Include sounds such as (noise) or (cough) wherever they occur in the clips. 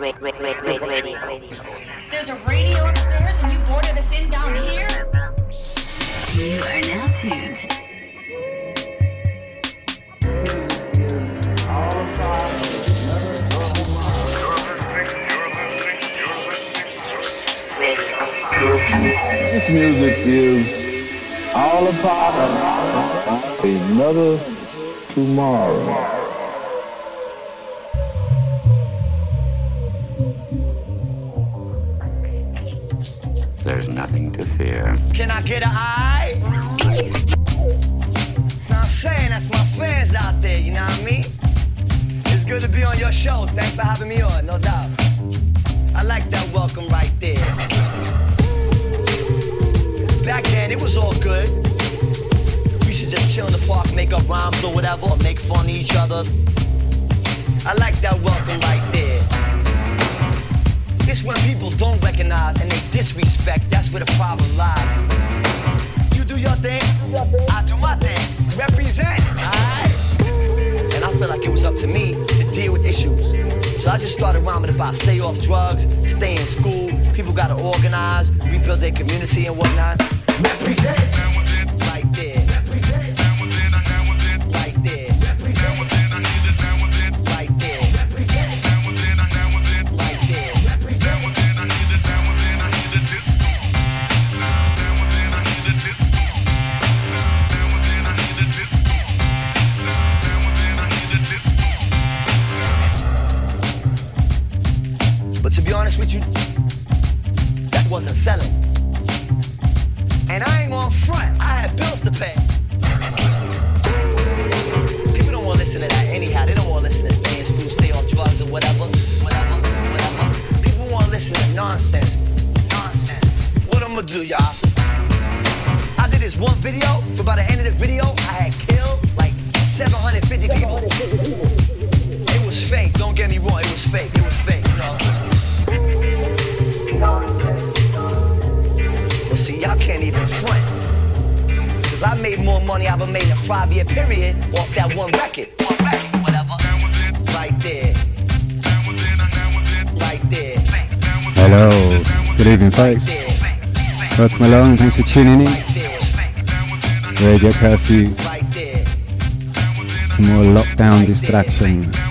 There's a radio upstairs and you boarded us in down here? You are now tuned. This music is all about another tomorrow. get an eye. So I'm saying that's my fans out there, you know what I mean? It's good to be on your show. Thanks for having me on, no doubt. I like that welcome right there. Back then it was all good. We should just chill in the park, make up rhymes or whatever, or make fun of each other. I like that welcome right there. It's when people don't recognize and they disrespect, that's where the problem lies. You do your thing, I do my thing. Represent, alright? And I felt like it was up to me to deal with issues. So I just started rhyming about stay off drugs, stay in school, people gotta organize, rebuild their community and whatnot. Represent. tuning in. Radio curfew. Some more lockdown distraction.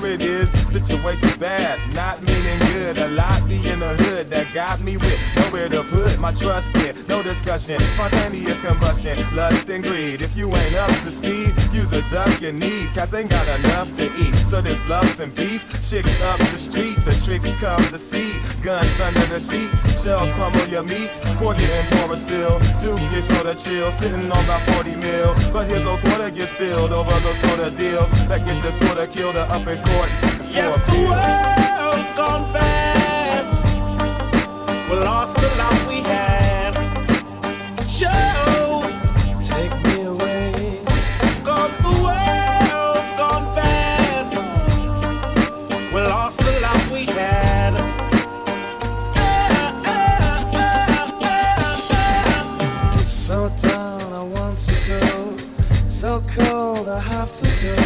Here it is, situation bad, not meaning good. A lot be in the hood that got me with nowhere to put my trust in. No discussion, spontaneous combustion, lust and greed. If you ain't up to speed, use a duck you need. Cause ain't got enough to eat. So there's bluffs and beef, chicks up the street, the tricks come to see. Guns under the sheets, shells pummel your meats. Quarter and poorer still, Duke gets sorta chill, sitting on about 40 mil. But his old quarter gets spilled over those sorta deals that get you sorta killed up in court. Yes, the world's gone bad. We lost the love we had. Show, take me away. Cause the world's gone bad. We lost the love we had. Ah, ah, ah, ah, ah. So down, I want to go. So cold, I have to go.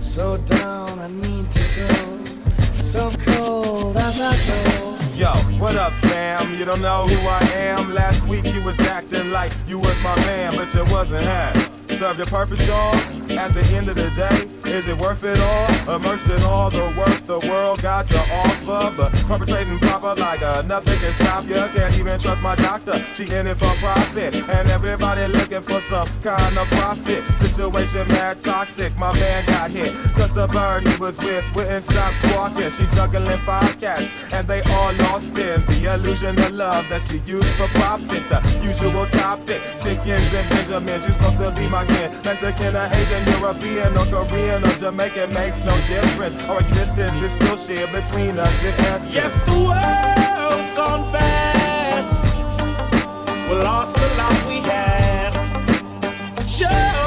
So down, I need to go. So cold as I go. Yo, what up, fam? You don't know who I am? Last week you was acting like you was my man, but you wasn't, huh? Serve your purpose, dog. At the end of the day, is it worth it all? Immersed in all the worth the world got to offer, but perpetrating proper like nothing can stop you. Can't even trust my doctor. She in it for profit, and everybody looking for some kind of profit. Situation mad toxic. My man got hit, cause the bird he was with wouldn't stop squawking. She juggling five cats, and they all lost in the illusion of love that she used for profit. The usual topic, chickens and Benjamins. You supposed to be my kin, Mexican or Asian, European or Korean or Jamaican makes no difference. Our existence is still shared between us. Yes, the world's gone bad. We lost the love we had. Show,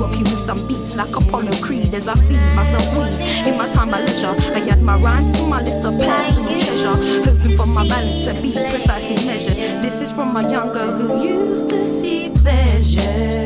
rock you with some beats like Apollo Creed as I feed myself weed. In my time, my leisure, I add my rhyme to my list of personal treasure. Hoping for my balance to be precisely measured. This is from a young girl who used to seek pleasure.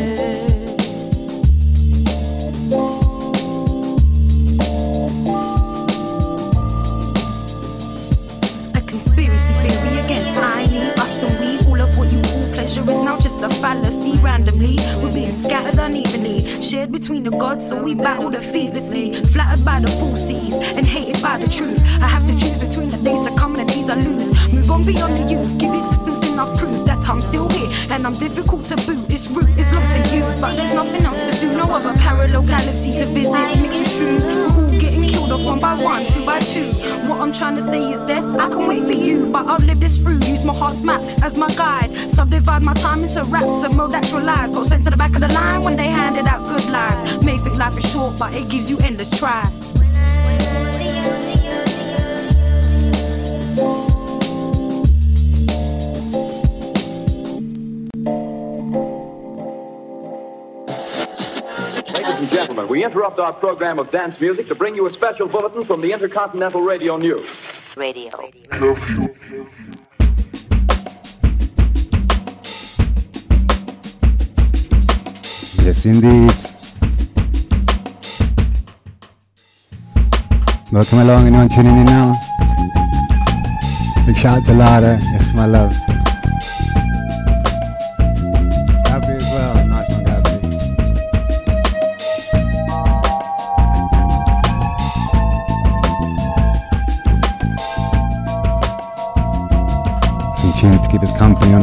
Just a fallacy. Randomly, we're being scattered unevenly, shared between the gods, so we battle defeatlessly. Flattered by the falsies and hated by the truth. I have to choose between the days that come and the days I lose. Move on beyond the youth, give existence enough proof that I'm still here and I'm difficult to boot. This route is long to use, but there's nothing else to do. No other parallel galaxy to visit. Mixed with getting killed off one by one, two by two. What I'm trying to say is death. I can wait for you, but I'll live this through. Use my heart's map as my guide. Subdivide my time into raps and mode actual lies. Got sent to the back of the line when they handed out good lives. May think life is short, but it gives you endless tries. We interrupt our program of dance music to bring you a special bulletin from the Intercontinental Radio News. Radio. Yes, indeed. Welcome along, anyone tuning in now? Big shout out to Lara. Yes, my love.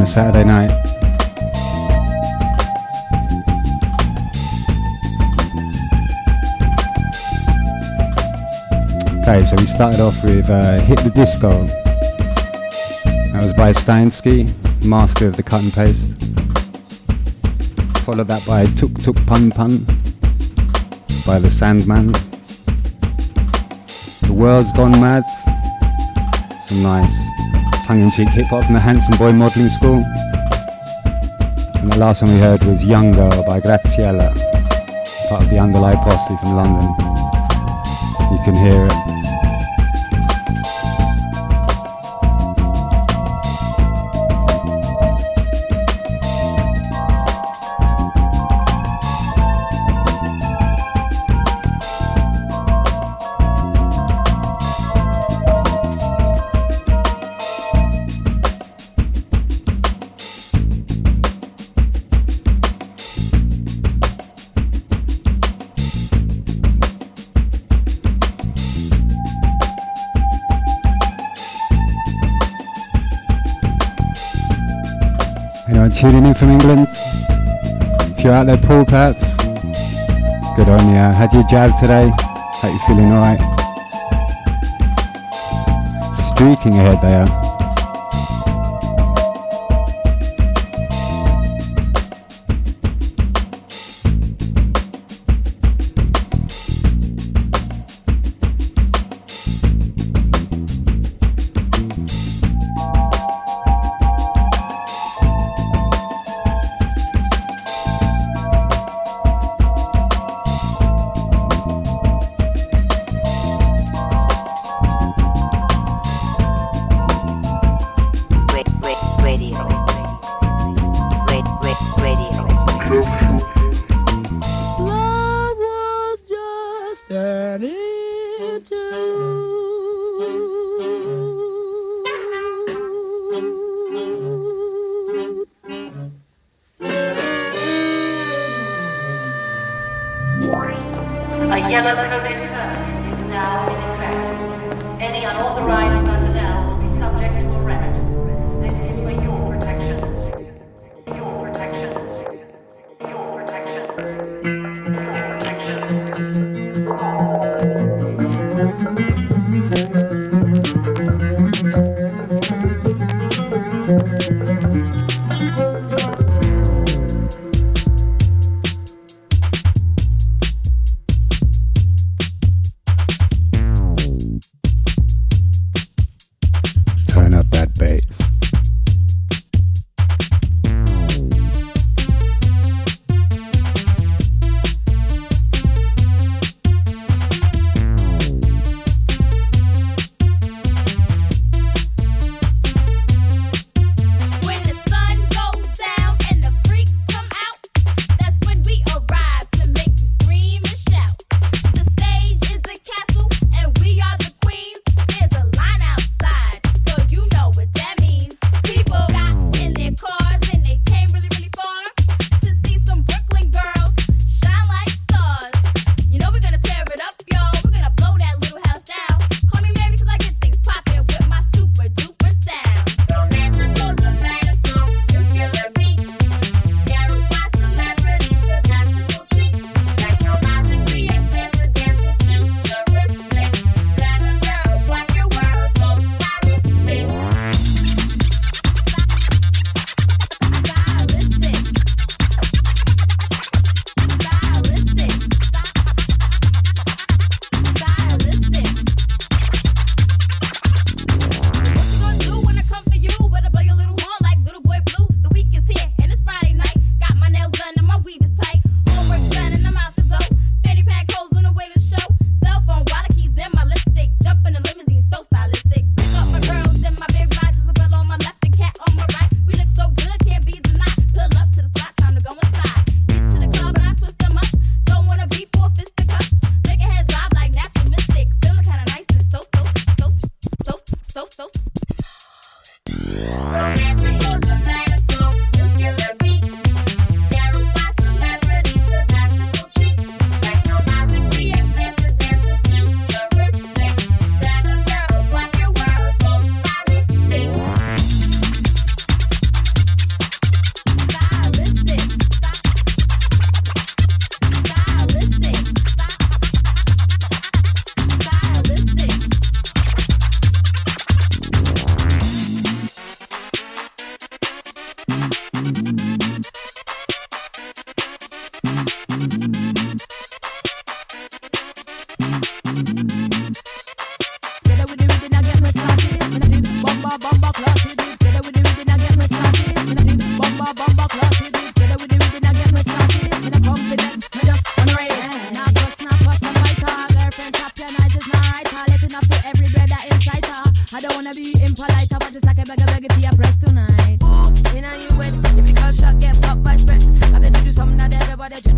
A Saturday night. Okay, so we started off with uh, Hit the Disco. That was by Steinski, master of the cut and paste. Followed that by Tuk Tuk Pun Pun by The Sandman. The World's Gone Mad. Some nice tongue in cheek hip hop from the Handsome Boy Modelling School. And the last one we heard was Young Girl by Graziella, part of the Underlie Posse from London. You can hear it. Jab today? Hope you're feeling alright. Streaking ahead they are.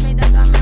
Me that I'm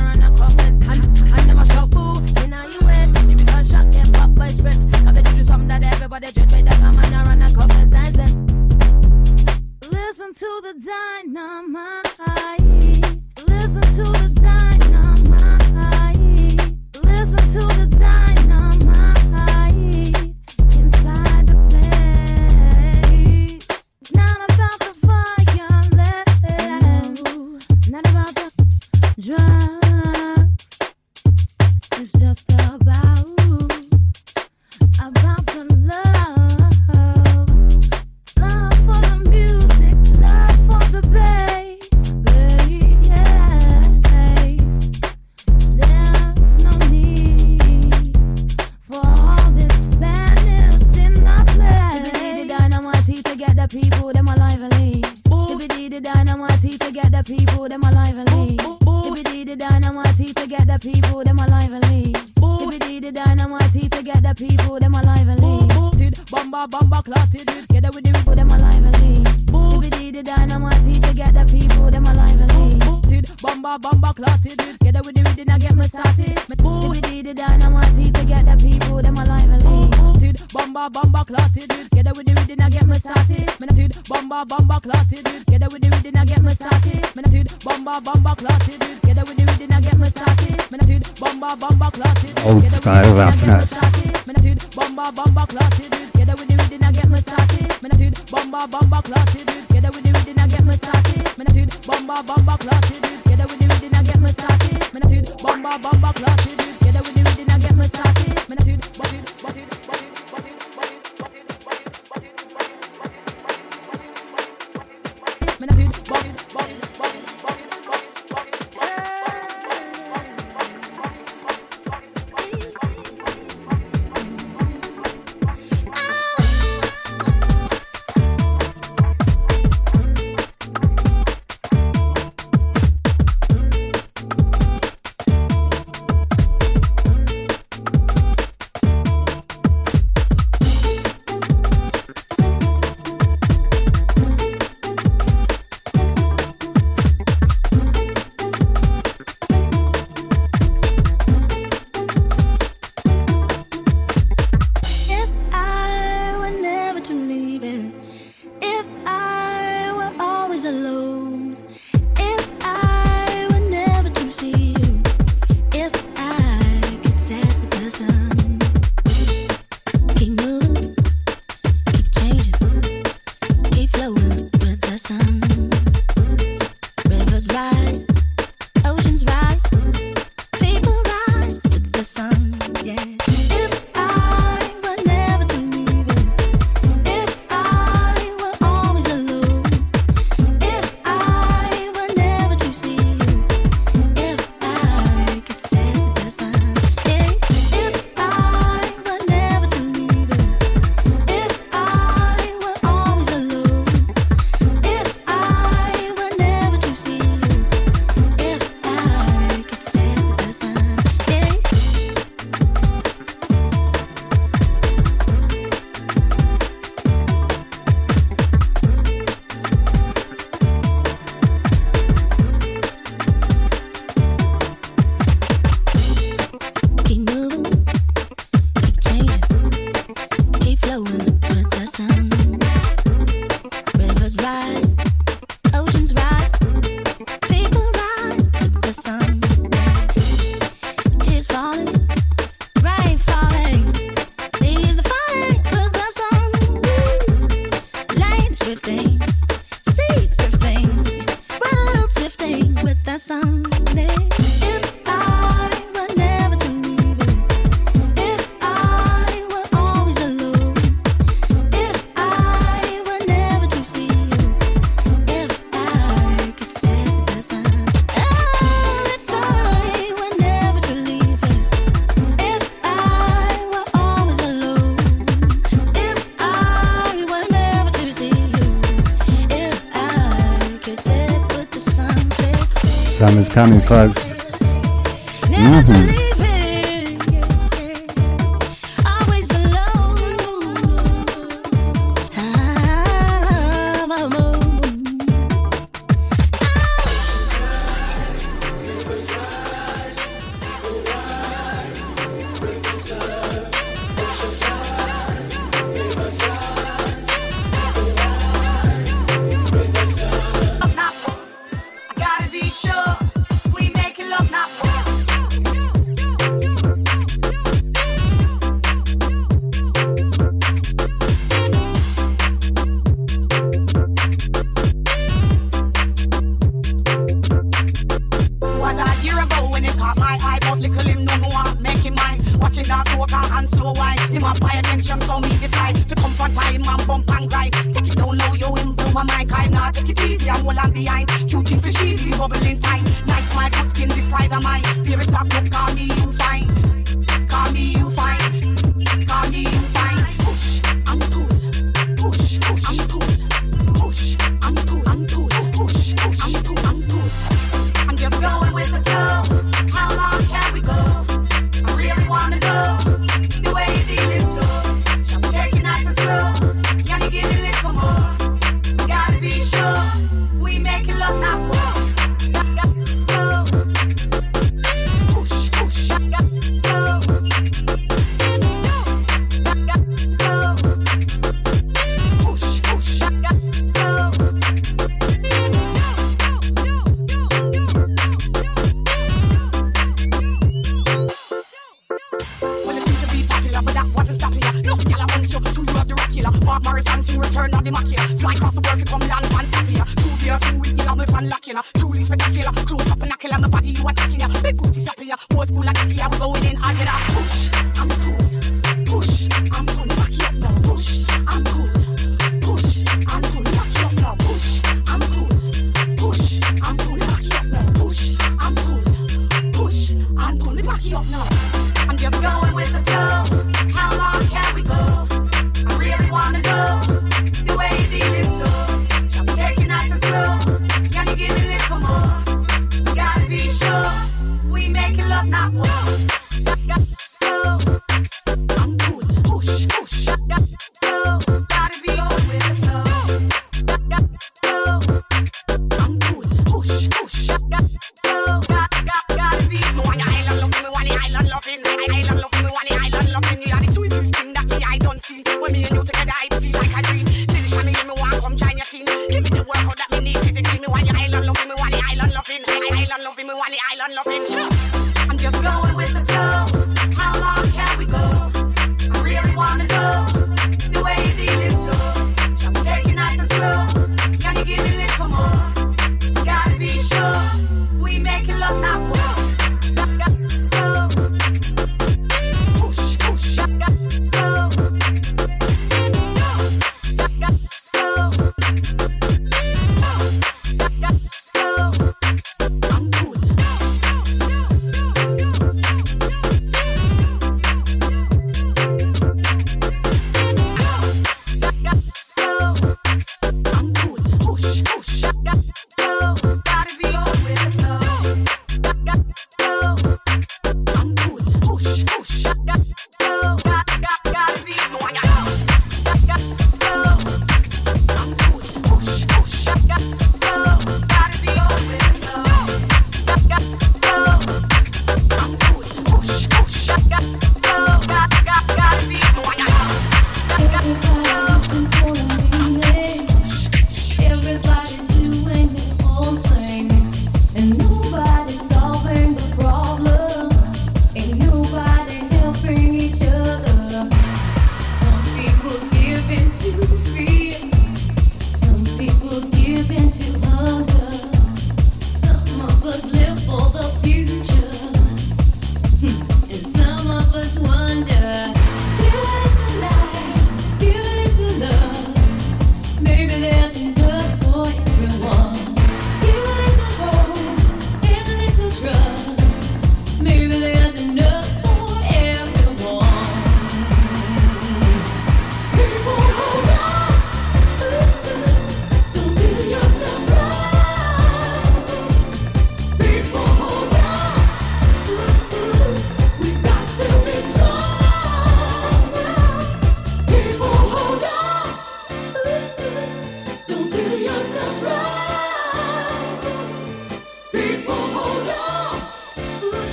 Tommy Plugs.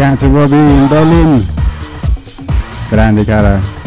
To Robbie in Berlin. Grande cara.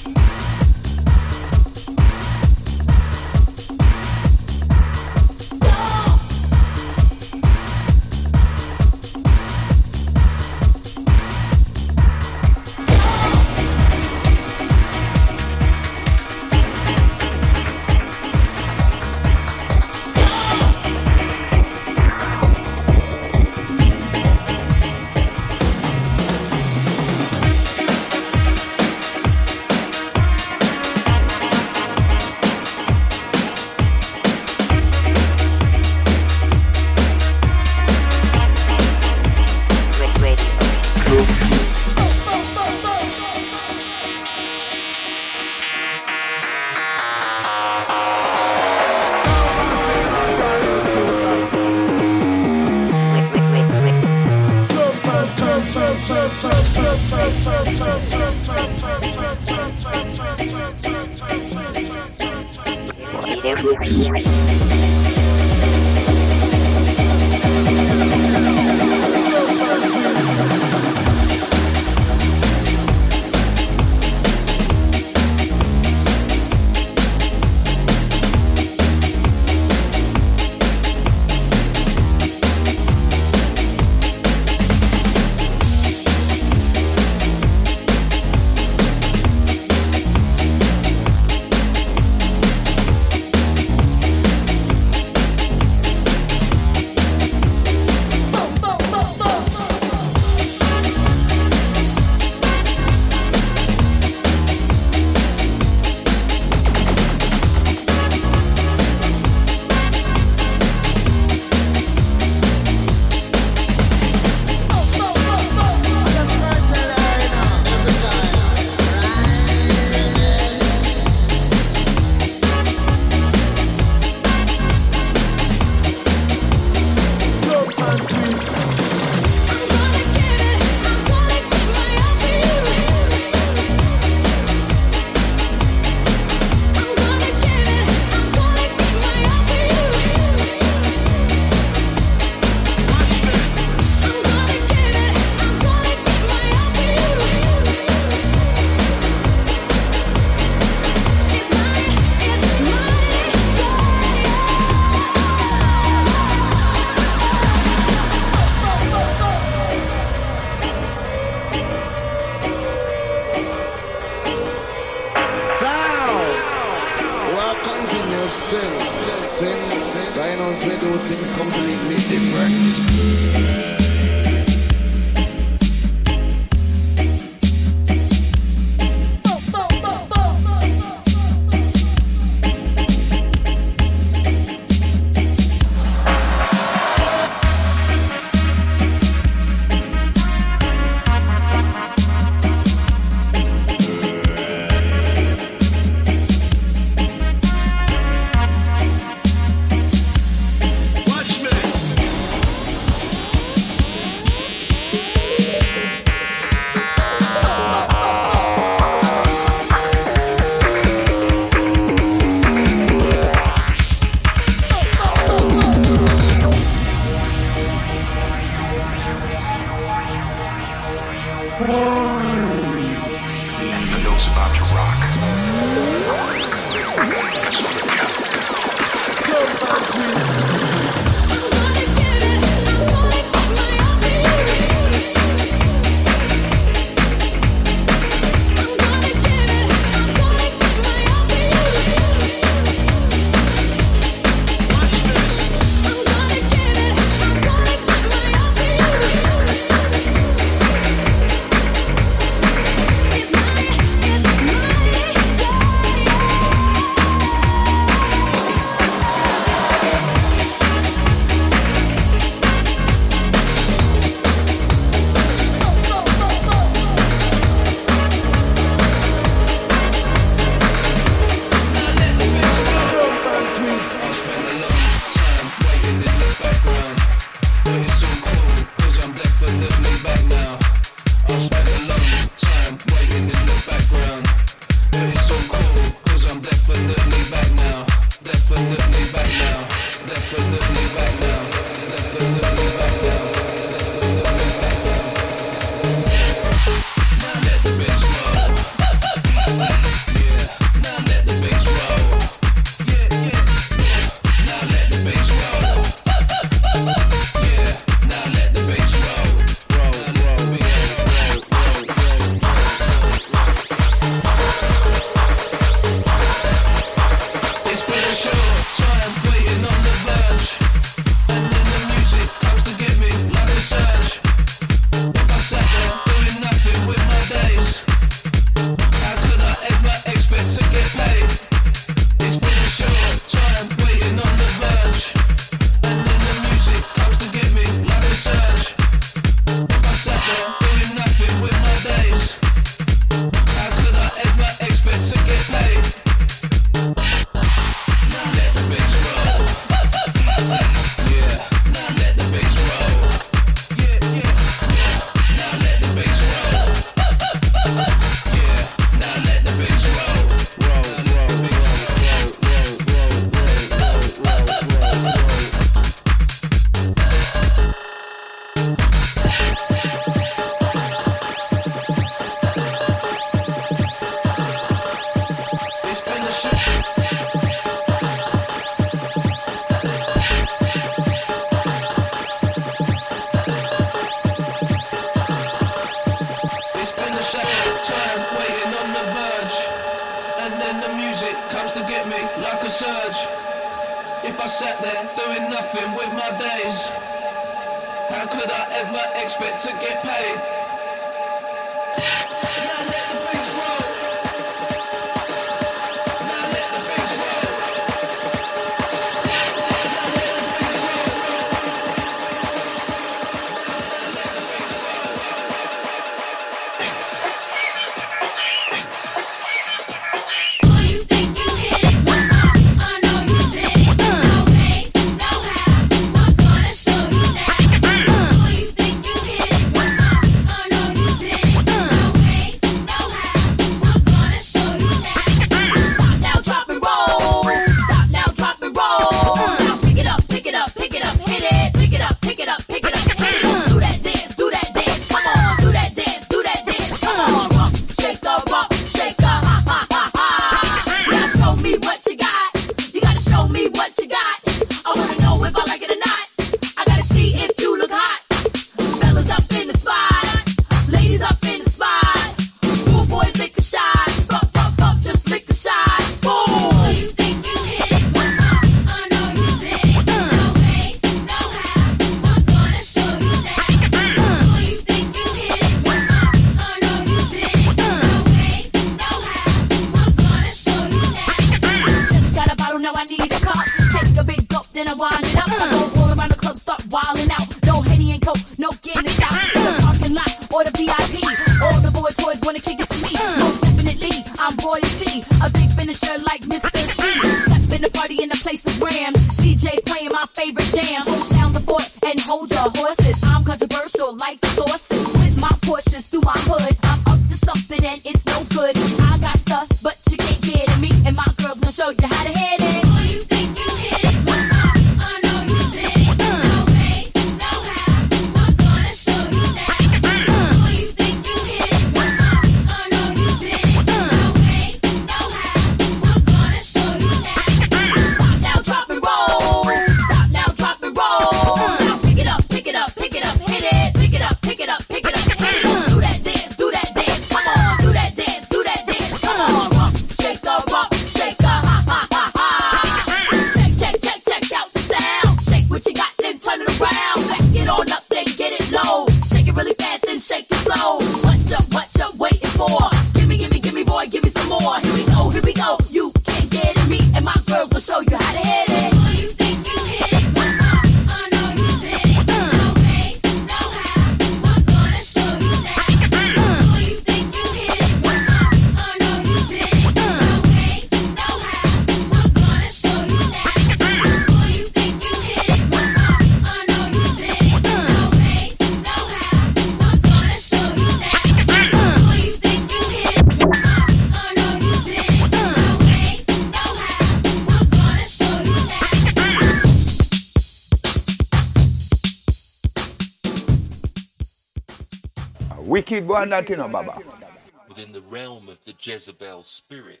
Within the realm of the Jezebel spirit.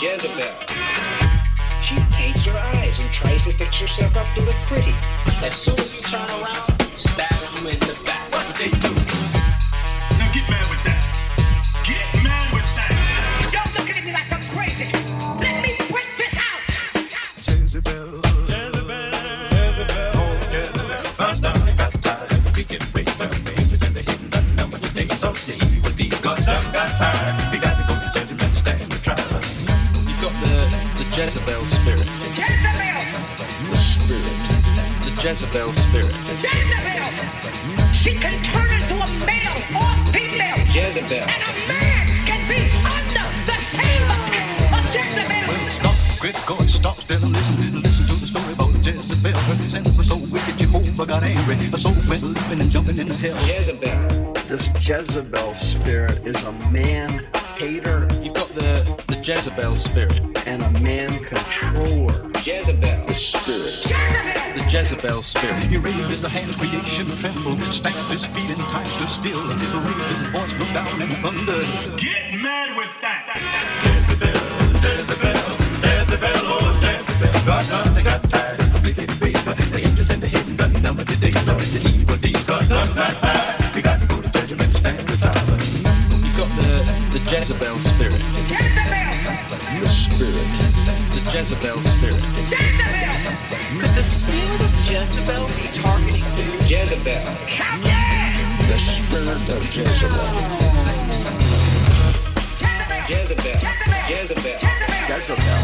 Jezebel. She paints your eyes and tries to fix yourself up to look pretty. As soon as you turn around, female spirit. Jezebel! She can turn into a male or female. Jezebel. And a man can be under the same attack of Jezebel. Well, stop, stop still and listen. Listen to the story about Jezebel. Her so wicked, Jehovah got angry. Her soul went leaping and jumping hell. Jezebel. This Jezebel spirit is a man hater. You've got the, the Jezebel spirit. Jezebel spirit. He raved the hands creation trembled, snatched his feet and times to still. The the voice looked down and thundered. Get mad with that!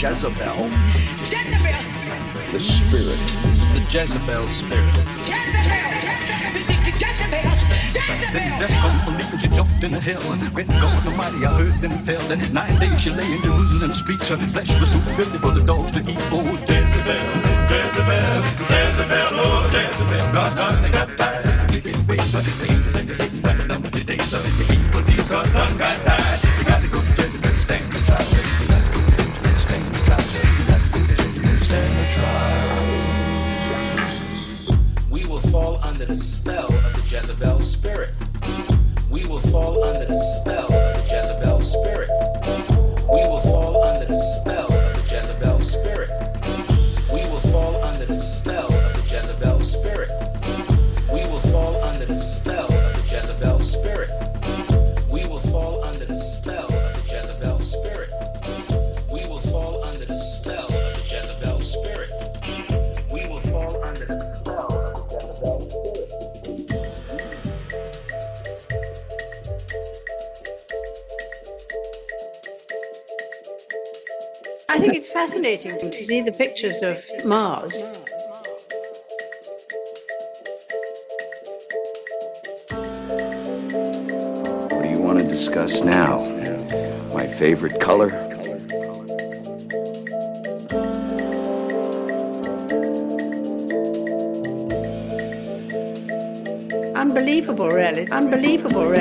Jezebel. Jezebel. The spirit. The Jezebel spirit. Jezebel. Jezebel. Jezebel. Jezebel. The hell and great God Almighty, I heard them tell nine days she lay in Jerusalem streets. Her flesh was too filthy for the dogs to eat. Oh, Jezebel, Jezebel, Jezebel, oh, Jezebel. God, God, they got tired of the wicked ways. Ain't the same, they ain't the number today. So the evil deeds, God, God, the pictures of Mars. What do you want to discuss now? My favorite color? Unbelievable, really. Unbelievable, really.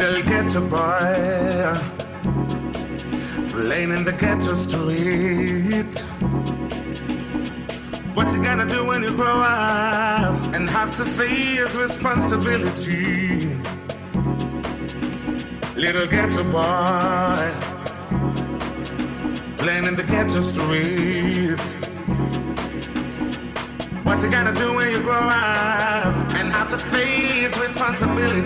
Little ghetto boy playing in the ghetto street. What you gonna do when you grow up and have to face responsibility? Little ghetto boy playing in the ghetto street. What you gotta do when you grow up and have to face responsibility?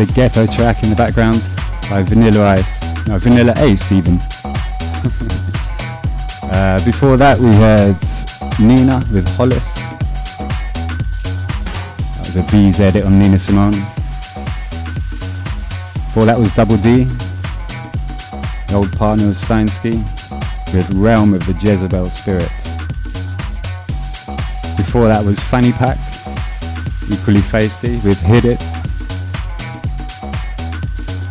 The ghetto track in the background by Vanilla Ice. No, Vanilla Ace even. (laughs) uh, before that we had Nina with Hollis. That was a B's edit on Nina Simone. Before that was Double Dee, the old partner of Steinski, with Realm of the Jezebel Spirit. Before that was Fanny Pack, equally feisty with Hit It.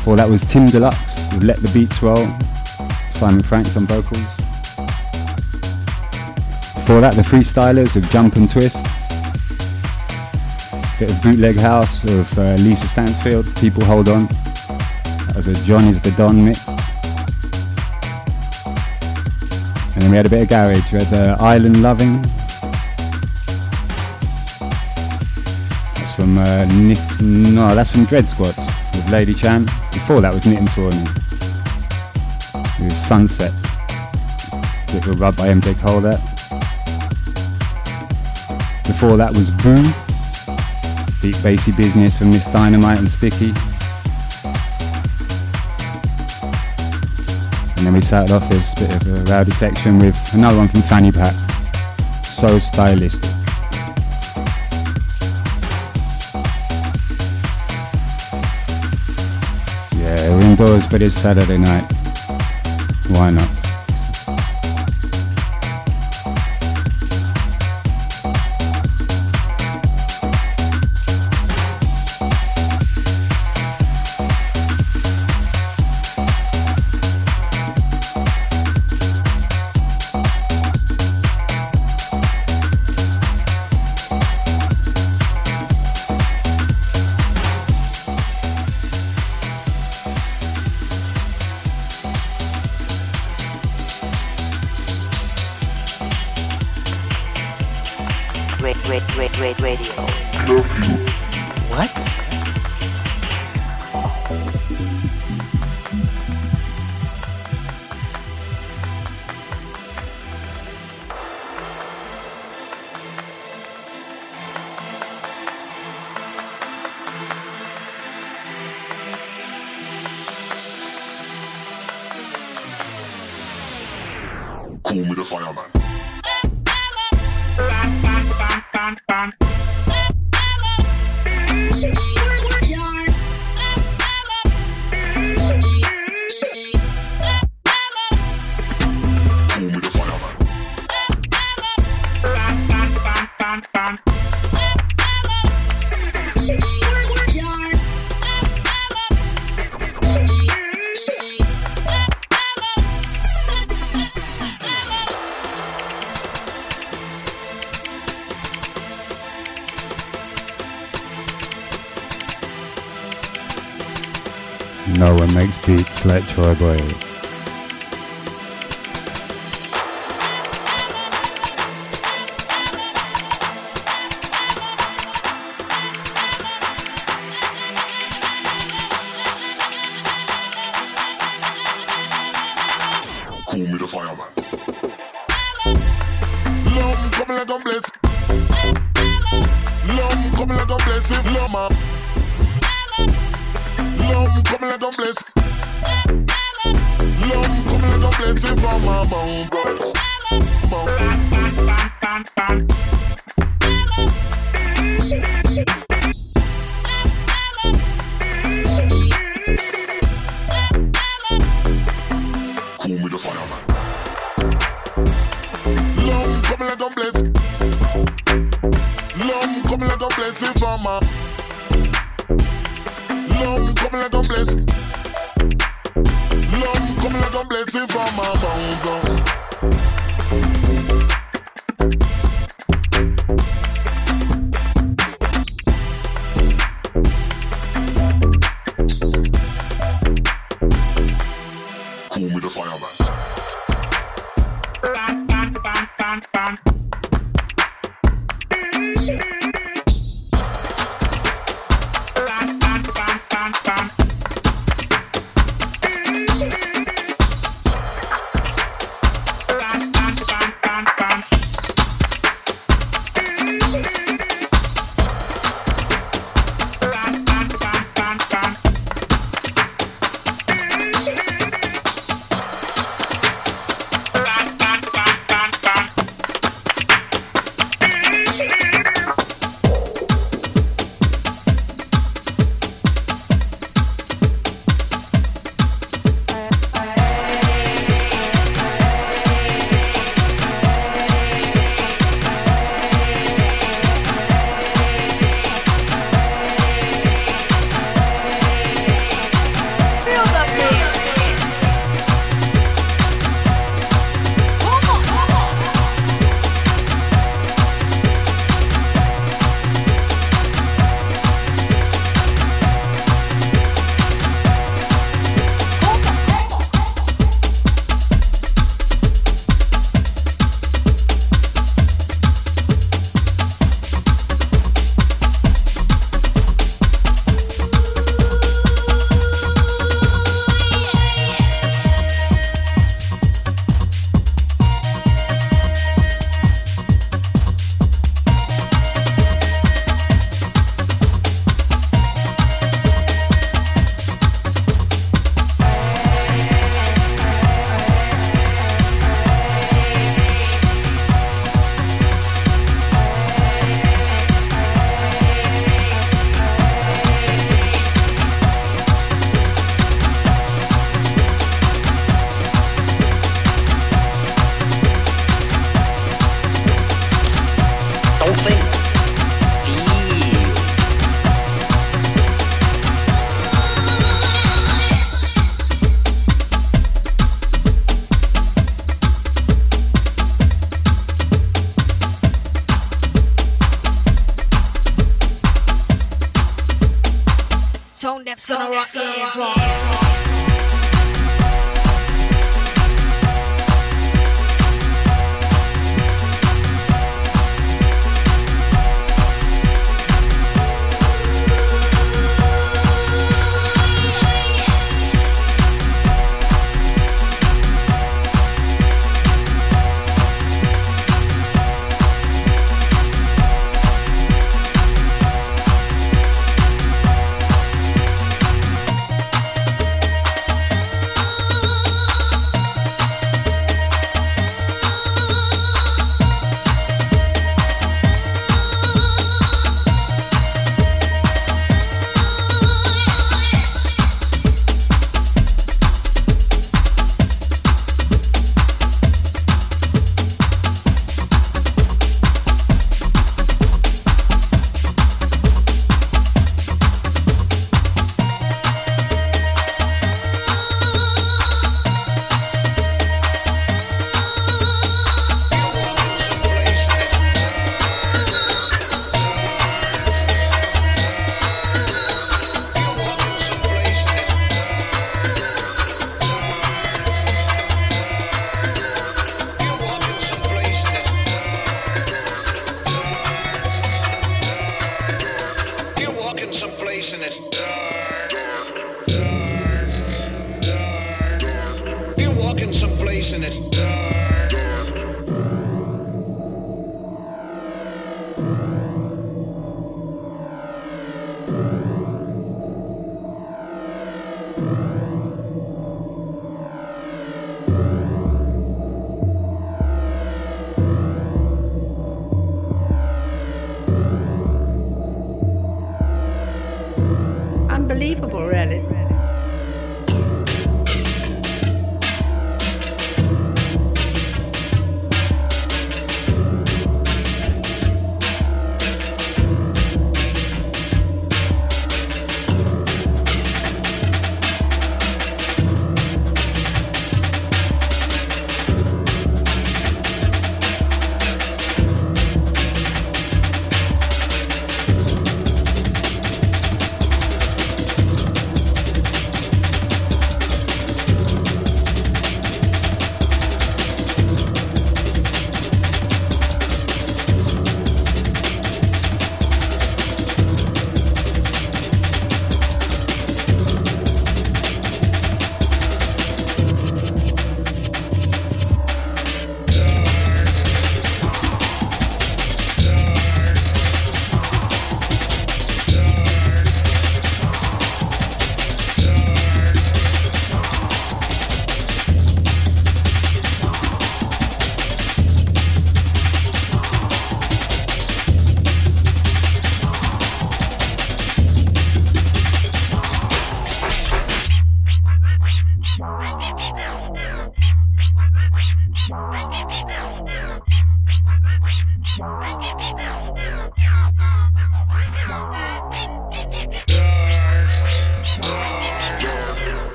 Before that was Tim Deluxe with Let the Beats Roll, Simon Franks on vocals. Before that, the Freestylers with Jump and Twist. Bit of bootleg house of uh, Lisa Stansfield, People Hold On. That was a John is the Don mix. And then we had a bit of garage. We had uh, Island Loving. That's from uh, Nick. No, that's from Dread Squad with Lady Chan. Before that was Nitin Sawhney with Sunset. A rub by MJ Cole there. Before that was Boo. Deep bassy business from Miss Dynamite and Sticky. And then we started off this bit of a rowdy section with another one from Fanny Pack. So stylistic. But it's Saturday night. Why not? Call me the fireman. Beats like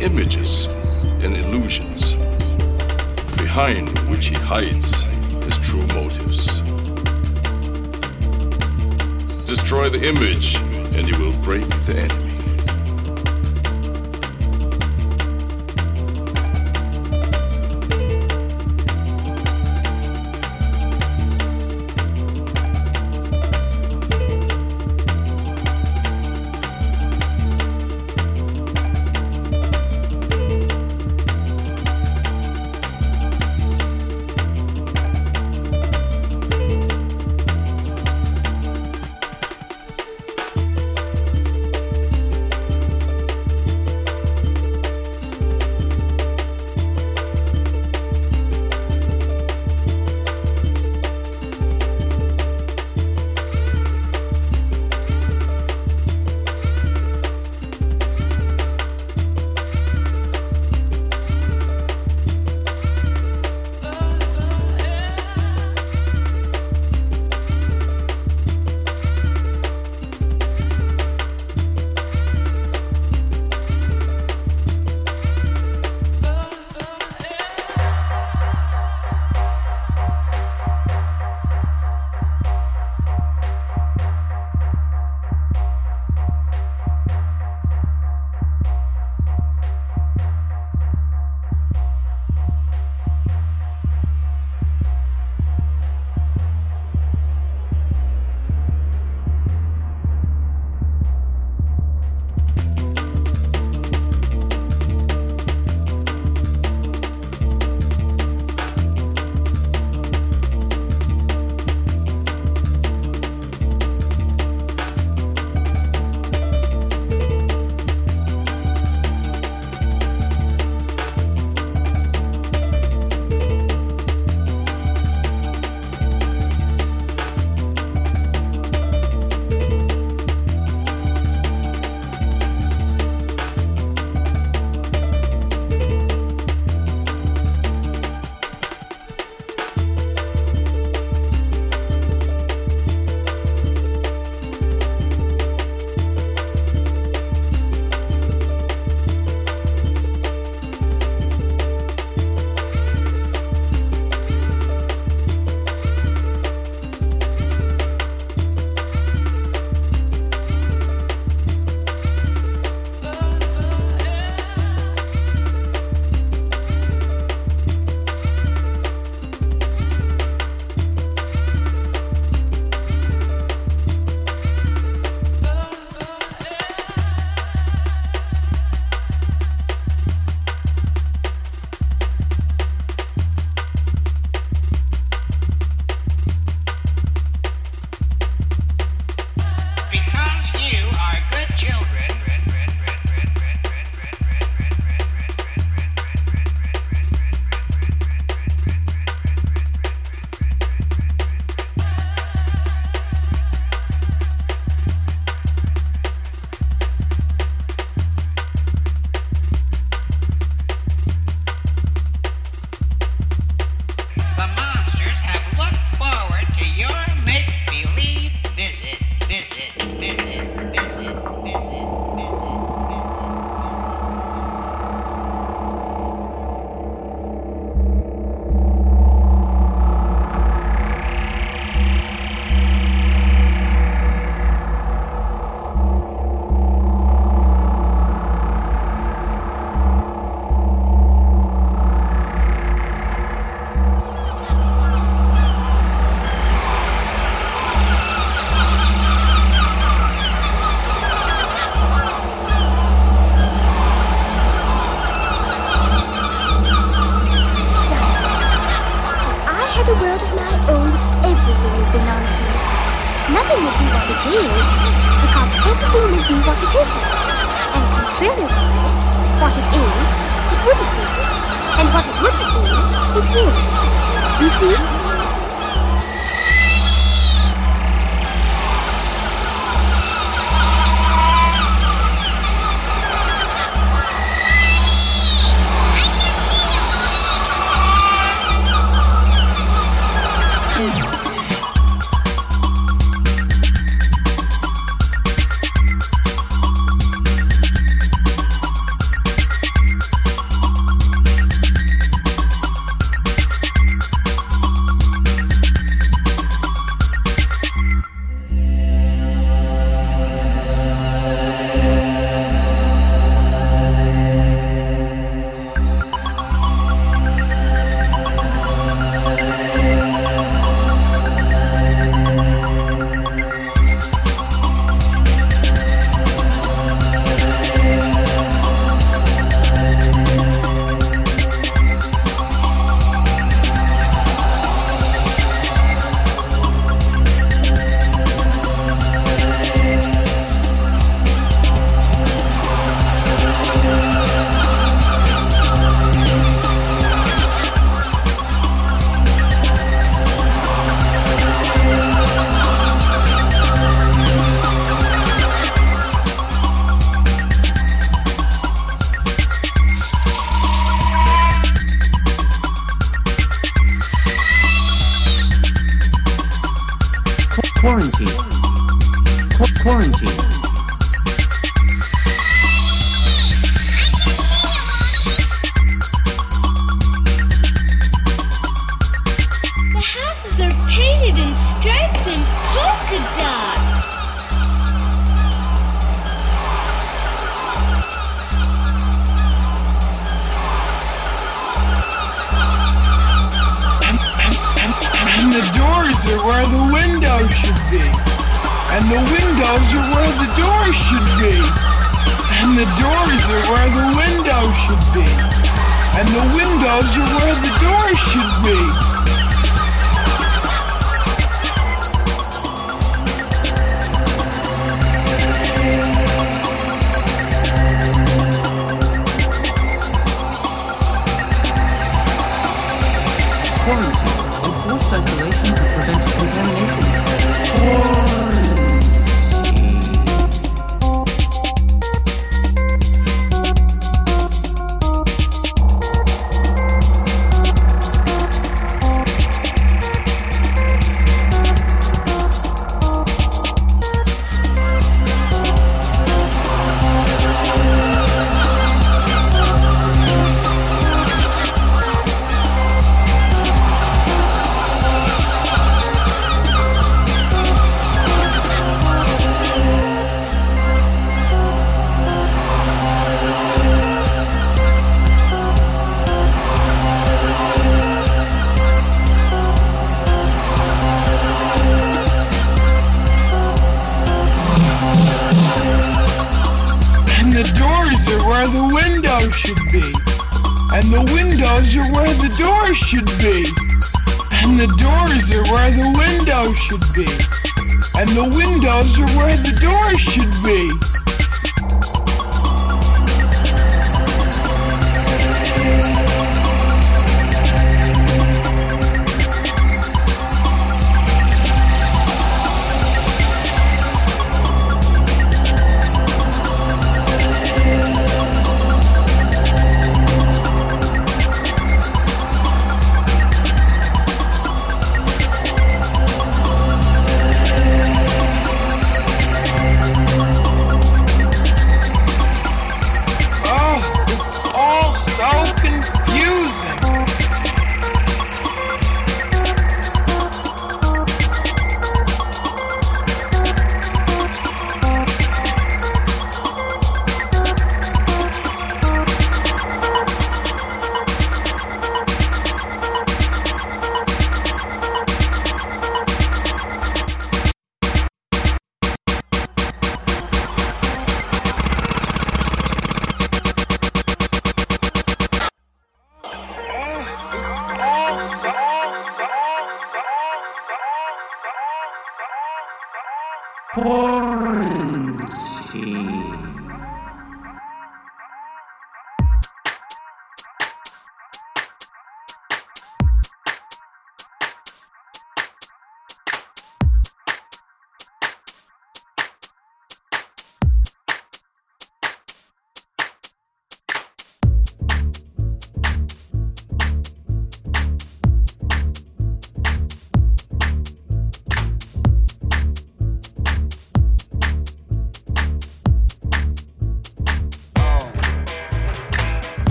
images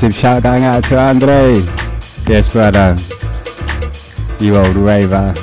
massive shout going out to Andre. Yes, brother. You old raver.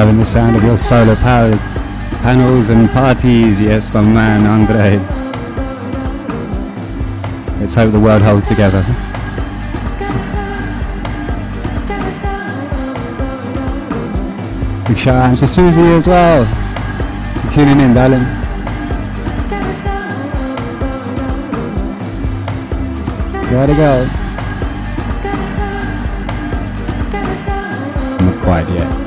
Loving the sound of your solar panels, panels and parties. Yes, my man, Andre. Let's hope the world holds together. Big shout out to Susie as well. Tuning in, darling. Gotta go. Not quite yet.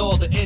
all the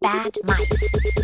bad mice.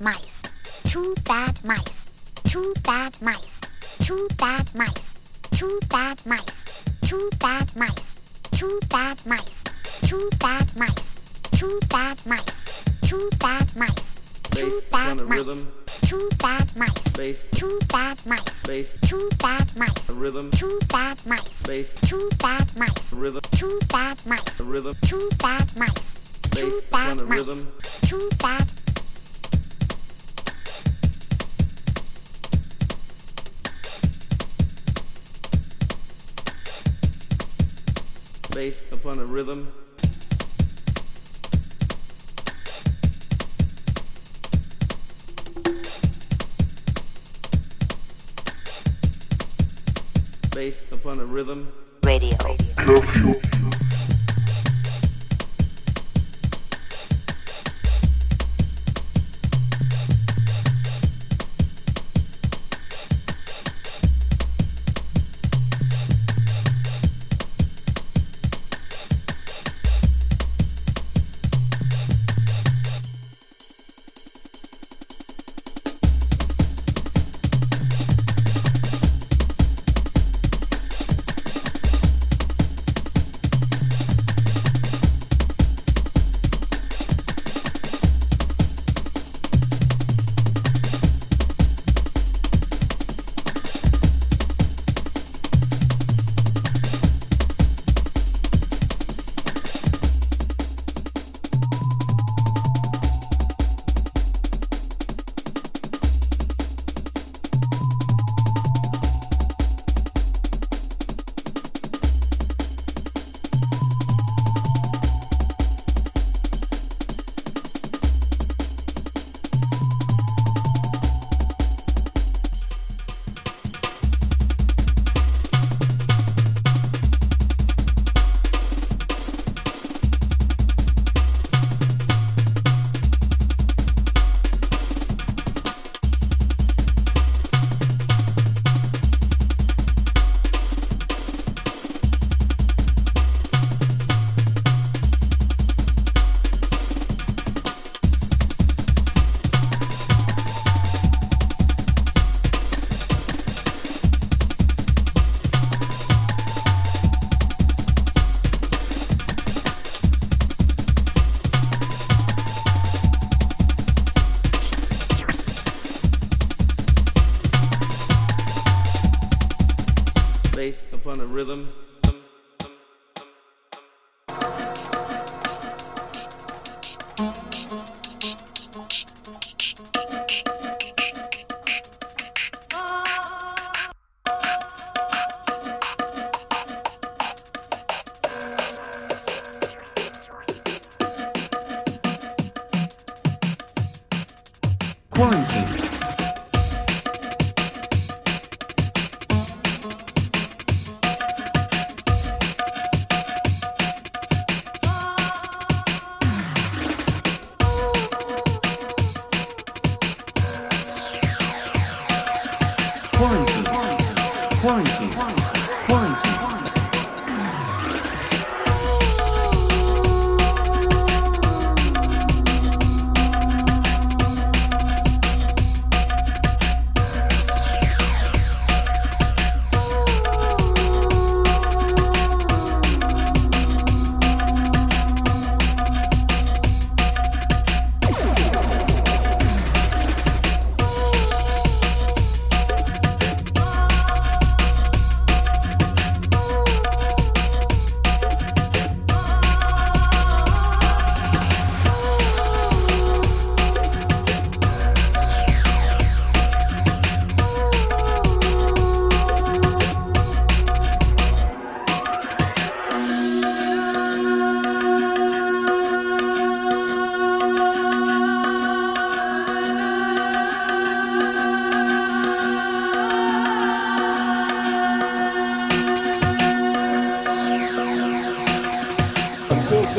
Mike. Based upon a rhythm. Radio. upon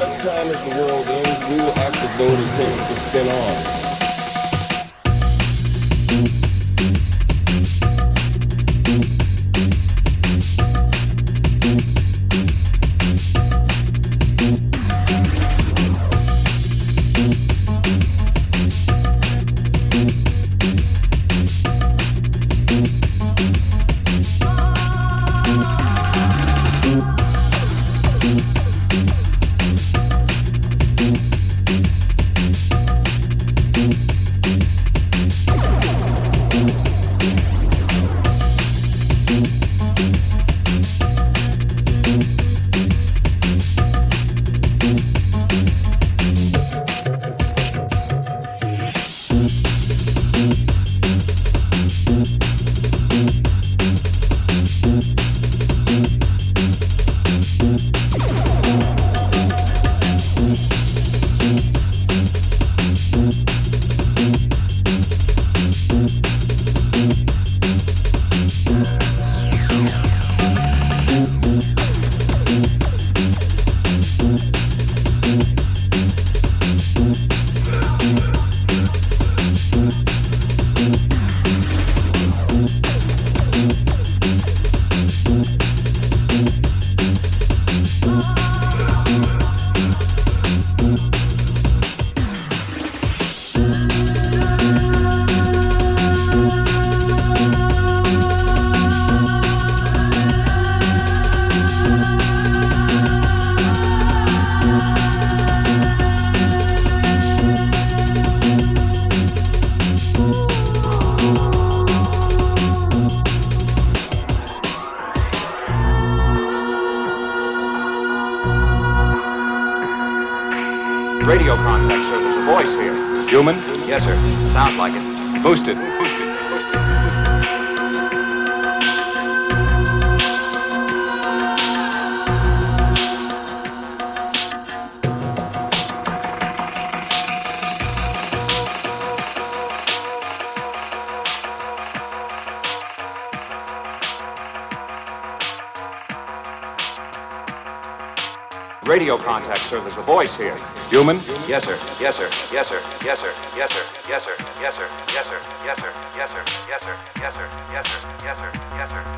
such time as the world ends, we will have to vote and take the spin off. Sir. There's a voice here. Human? Yes, sir. Yes, sir. Yes, sir. Yes, sir. Yes, sir. Yes, sir. Yes, sir. Yes, sir. Yes, sir. Yes, sir. Yes, sir. Yes, sir. Yes, sir. Yes, sir. Yes, sir.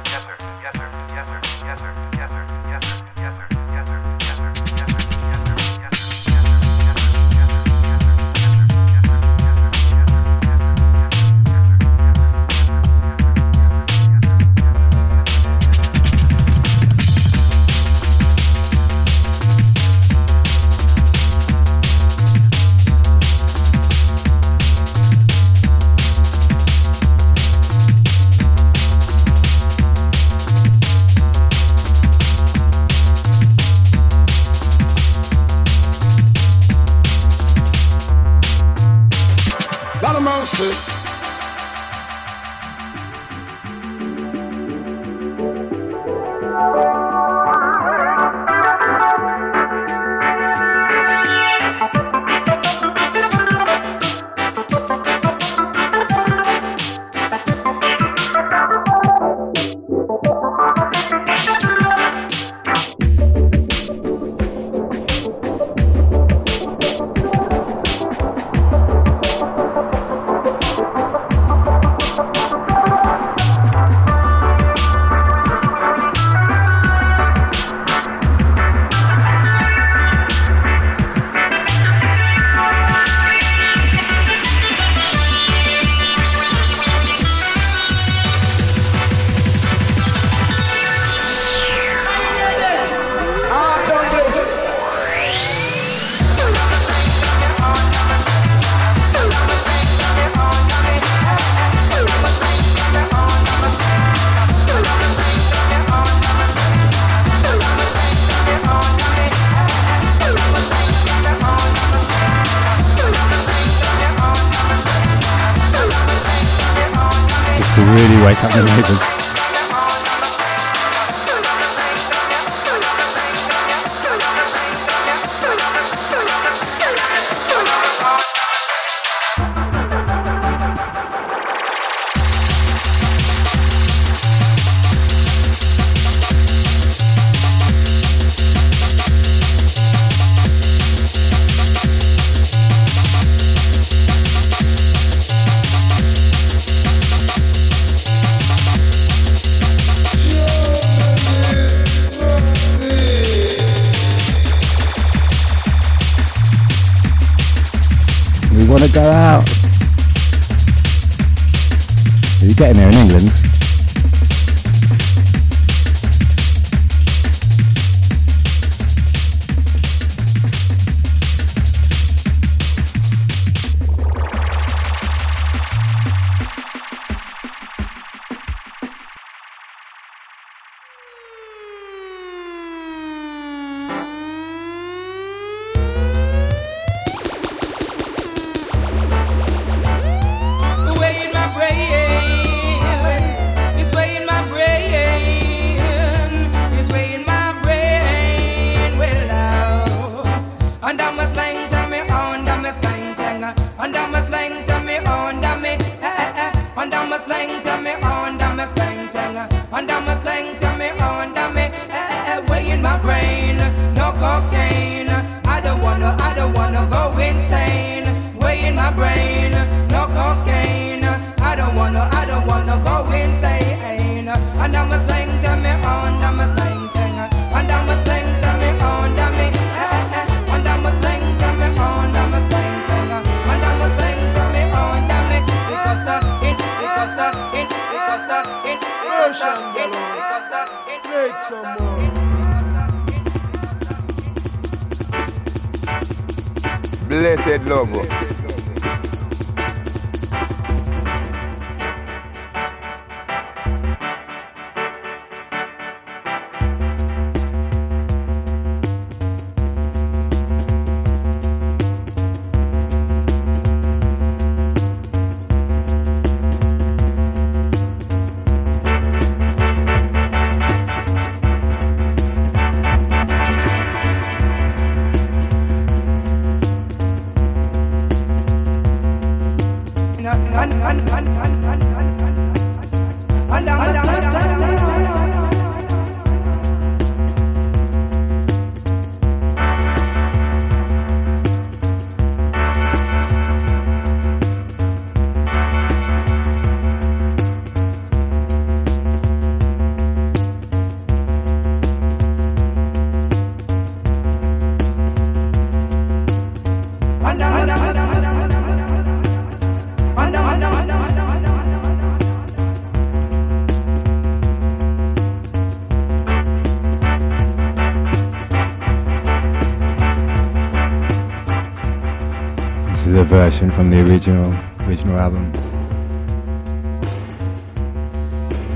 From the original original album.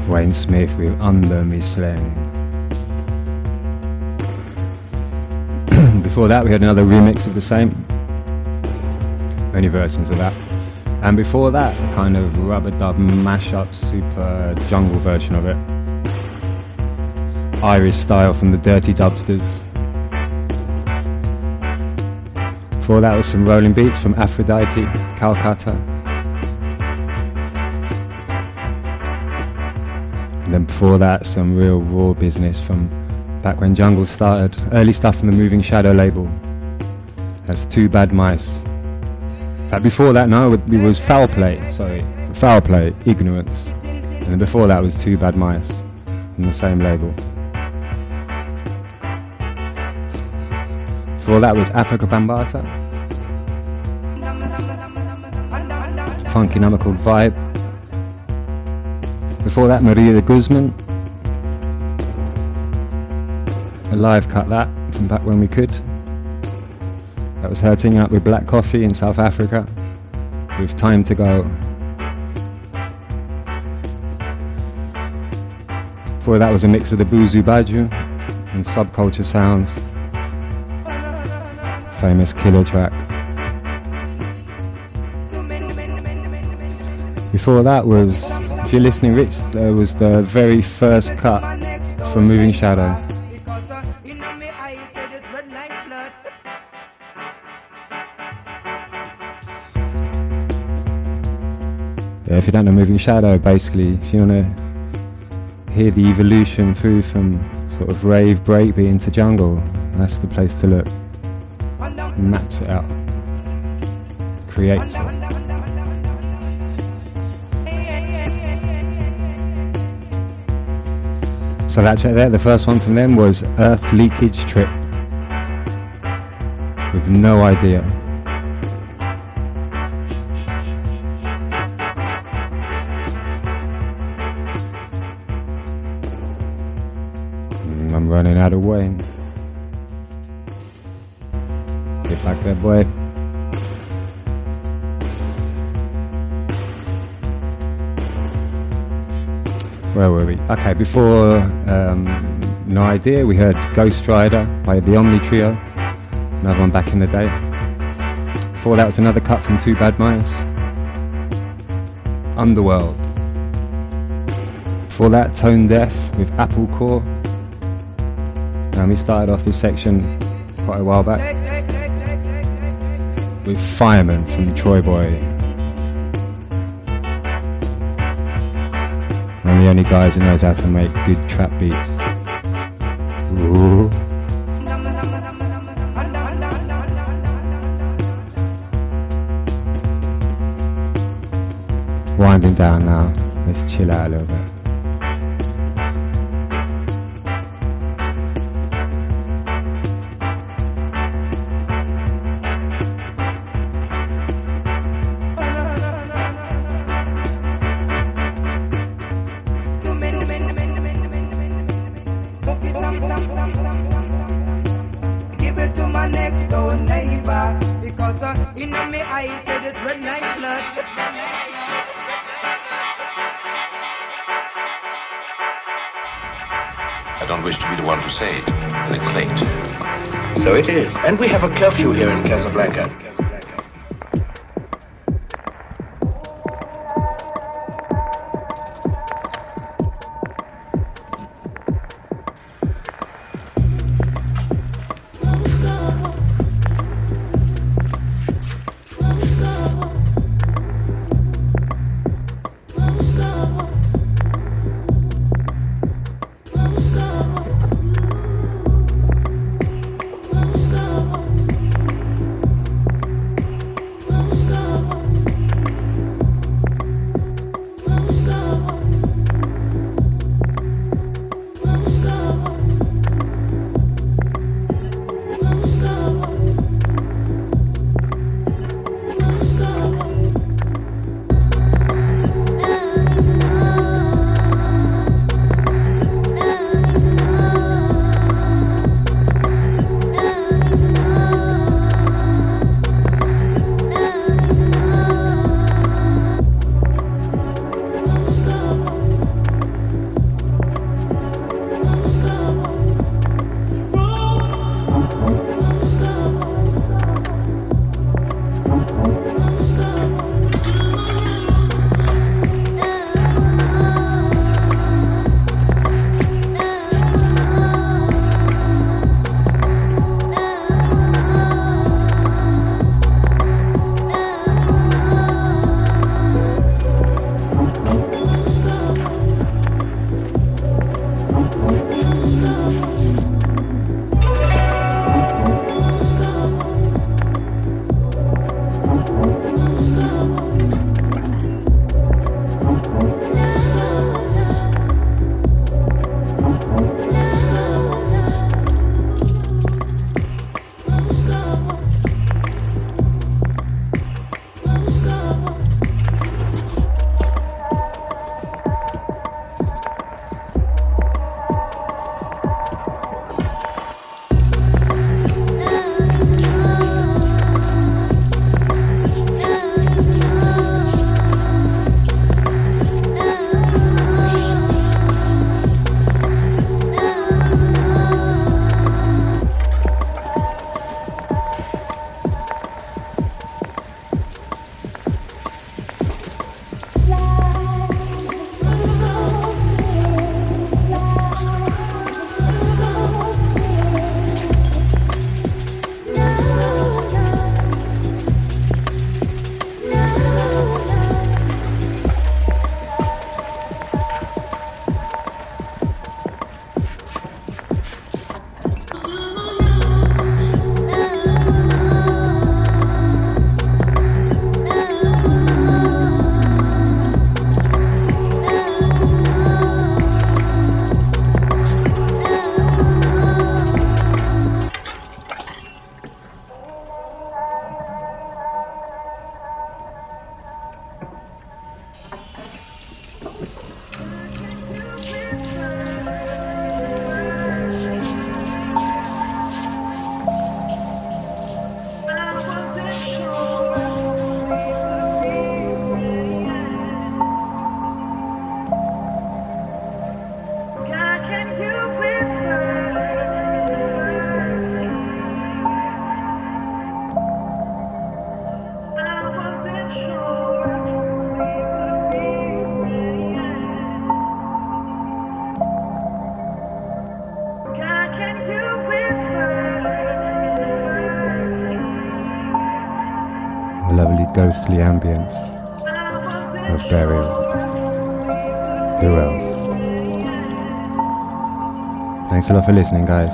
Wayne Smith with Under Me Slang. (clears throat) Before that, we had another remix of the same. Only versions of that. And before that, a kind of rubber dub mashup, super jungle version of it. Irish style from the Dirty Dubsters. Before that was some rolling beats from Aphrodite, Calcutta. And then before that, some real raw business from back when Jungle started. Early stuff from the Moving Shadow label. That's Two Bad Mice. Before that, no, it was Foul Play, sorry. Foul Play, Ignorance. And before that was Two Bad Mice in the same label. Before that was Afrika Bambaataa. Funky number called Vibe. Before that, Maria de Guzman. A live cut that from back when we could. That was hurting up with Black Coffee in South Africa. With Time to Go. Before that was a mix of the Boozoo Bajou and Subculture Sounds. Famous killer track. Before that was, if you're listening, Rich, there was the very first cut from Moving Shadow. Yeah, if you don't know Moving Shadow, basically, if you want to hear the evolution through from sort of rave breakbeat into jungle, that's the place to look. Maps it out, creates it. So that's it there. The first one from them was Earth Leakage Trip. With no idea. I'm running out of Wayne. There, boy. Where were we? Okay, before um, No Idea, we heard Ghost Rider by the Omni Trio, another one back in the day. Before that was another cut from Two Bad Mice, Underworld. Before that, Tone Deaf with Apple Core. And we started off this section quite a while back with Fireman from TroyBoi. I'm the only guys who knows how to make good trap beats. Ooh. Winding down now. Let's chill out a little bit. Wish to be the one to say it, but it's late. So it is. And we have a curfew here in Casablanca. Ghostly ambience of Burial. Who else? Thanks a lot for listening, guys.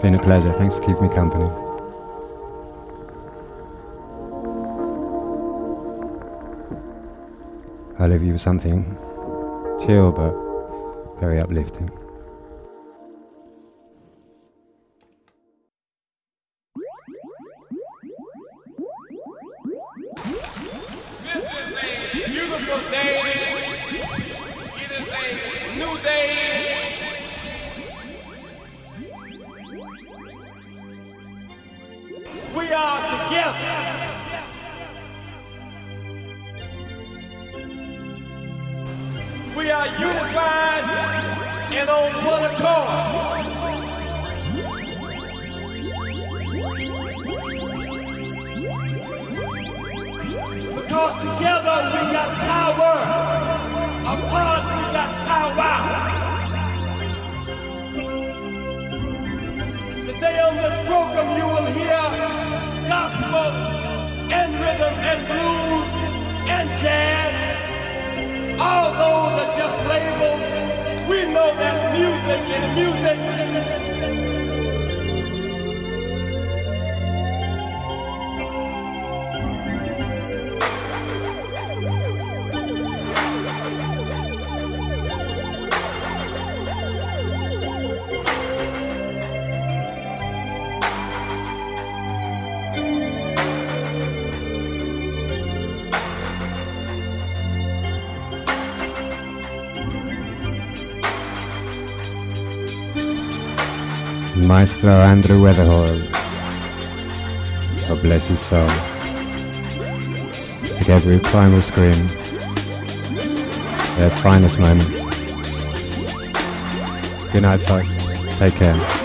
Been a pleasure. Thanks for keeping me company. I'll leave you with something chill but very uplifting. Maestro Andrew Weatherall. God bless his soul. Together with Primal Scream. Their finest moment. Good night, folks. Take care.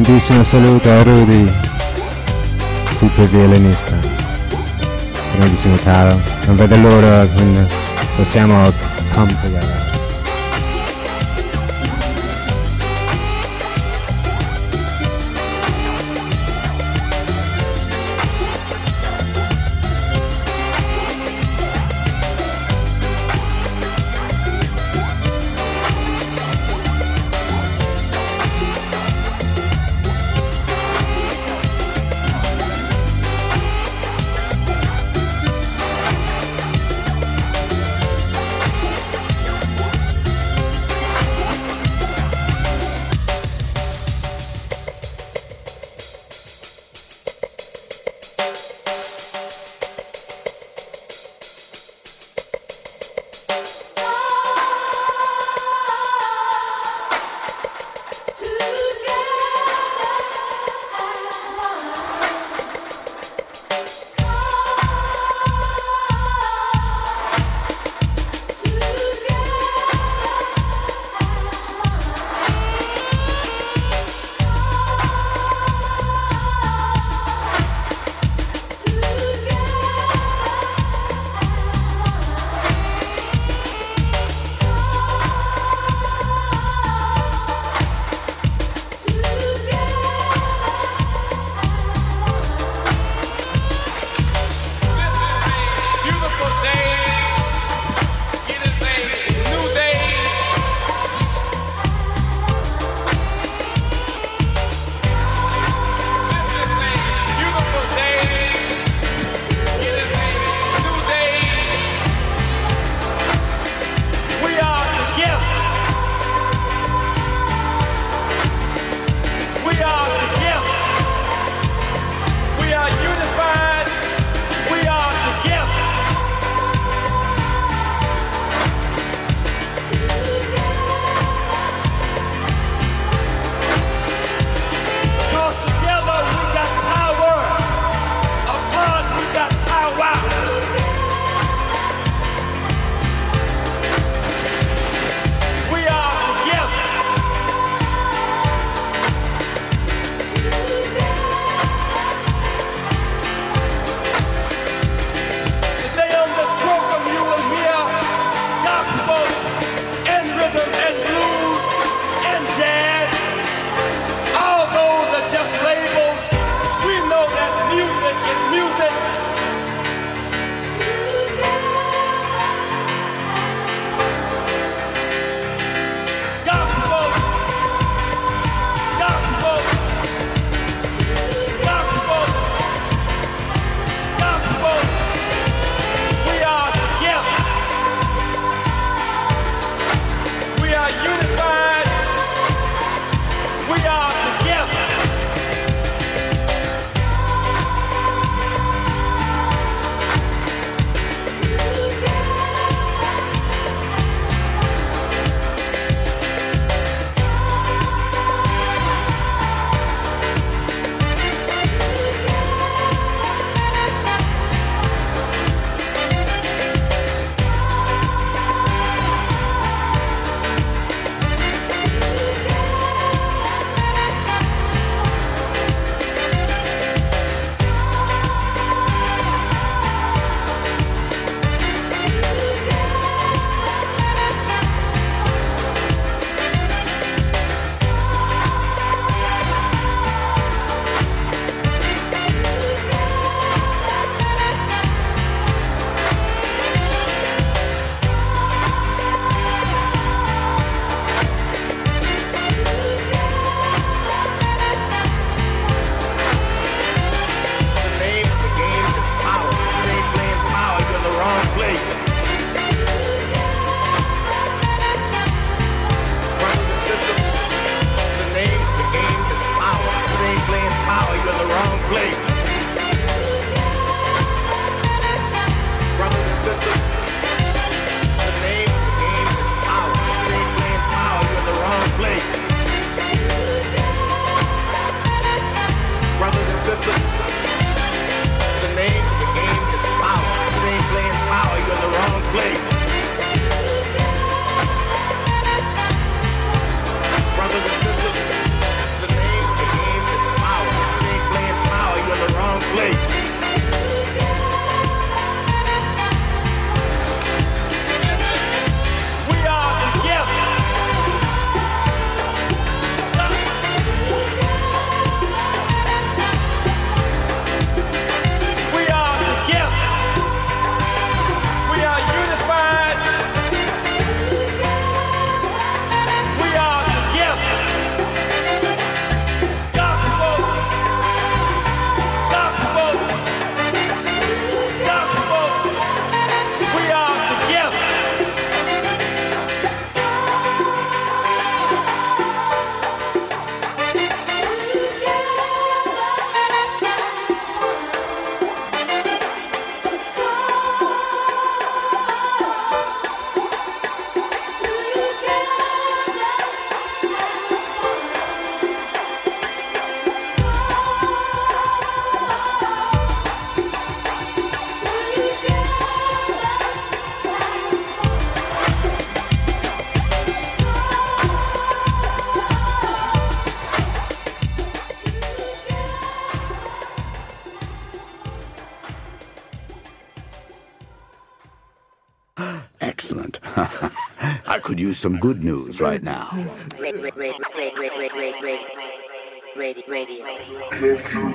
Grandissimo saluto a Rudy, super violinista, grandissimo caro, non vedo l'ora quando possiamo come together. Some good news right now. Radio.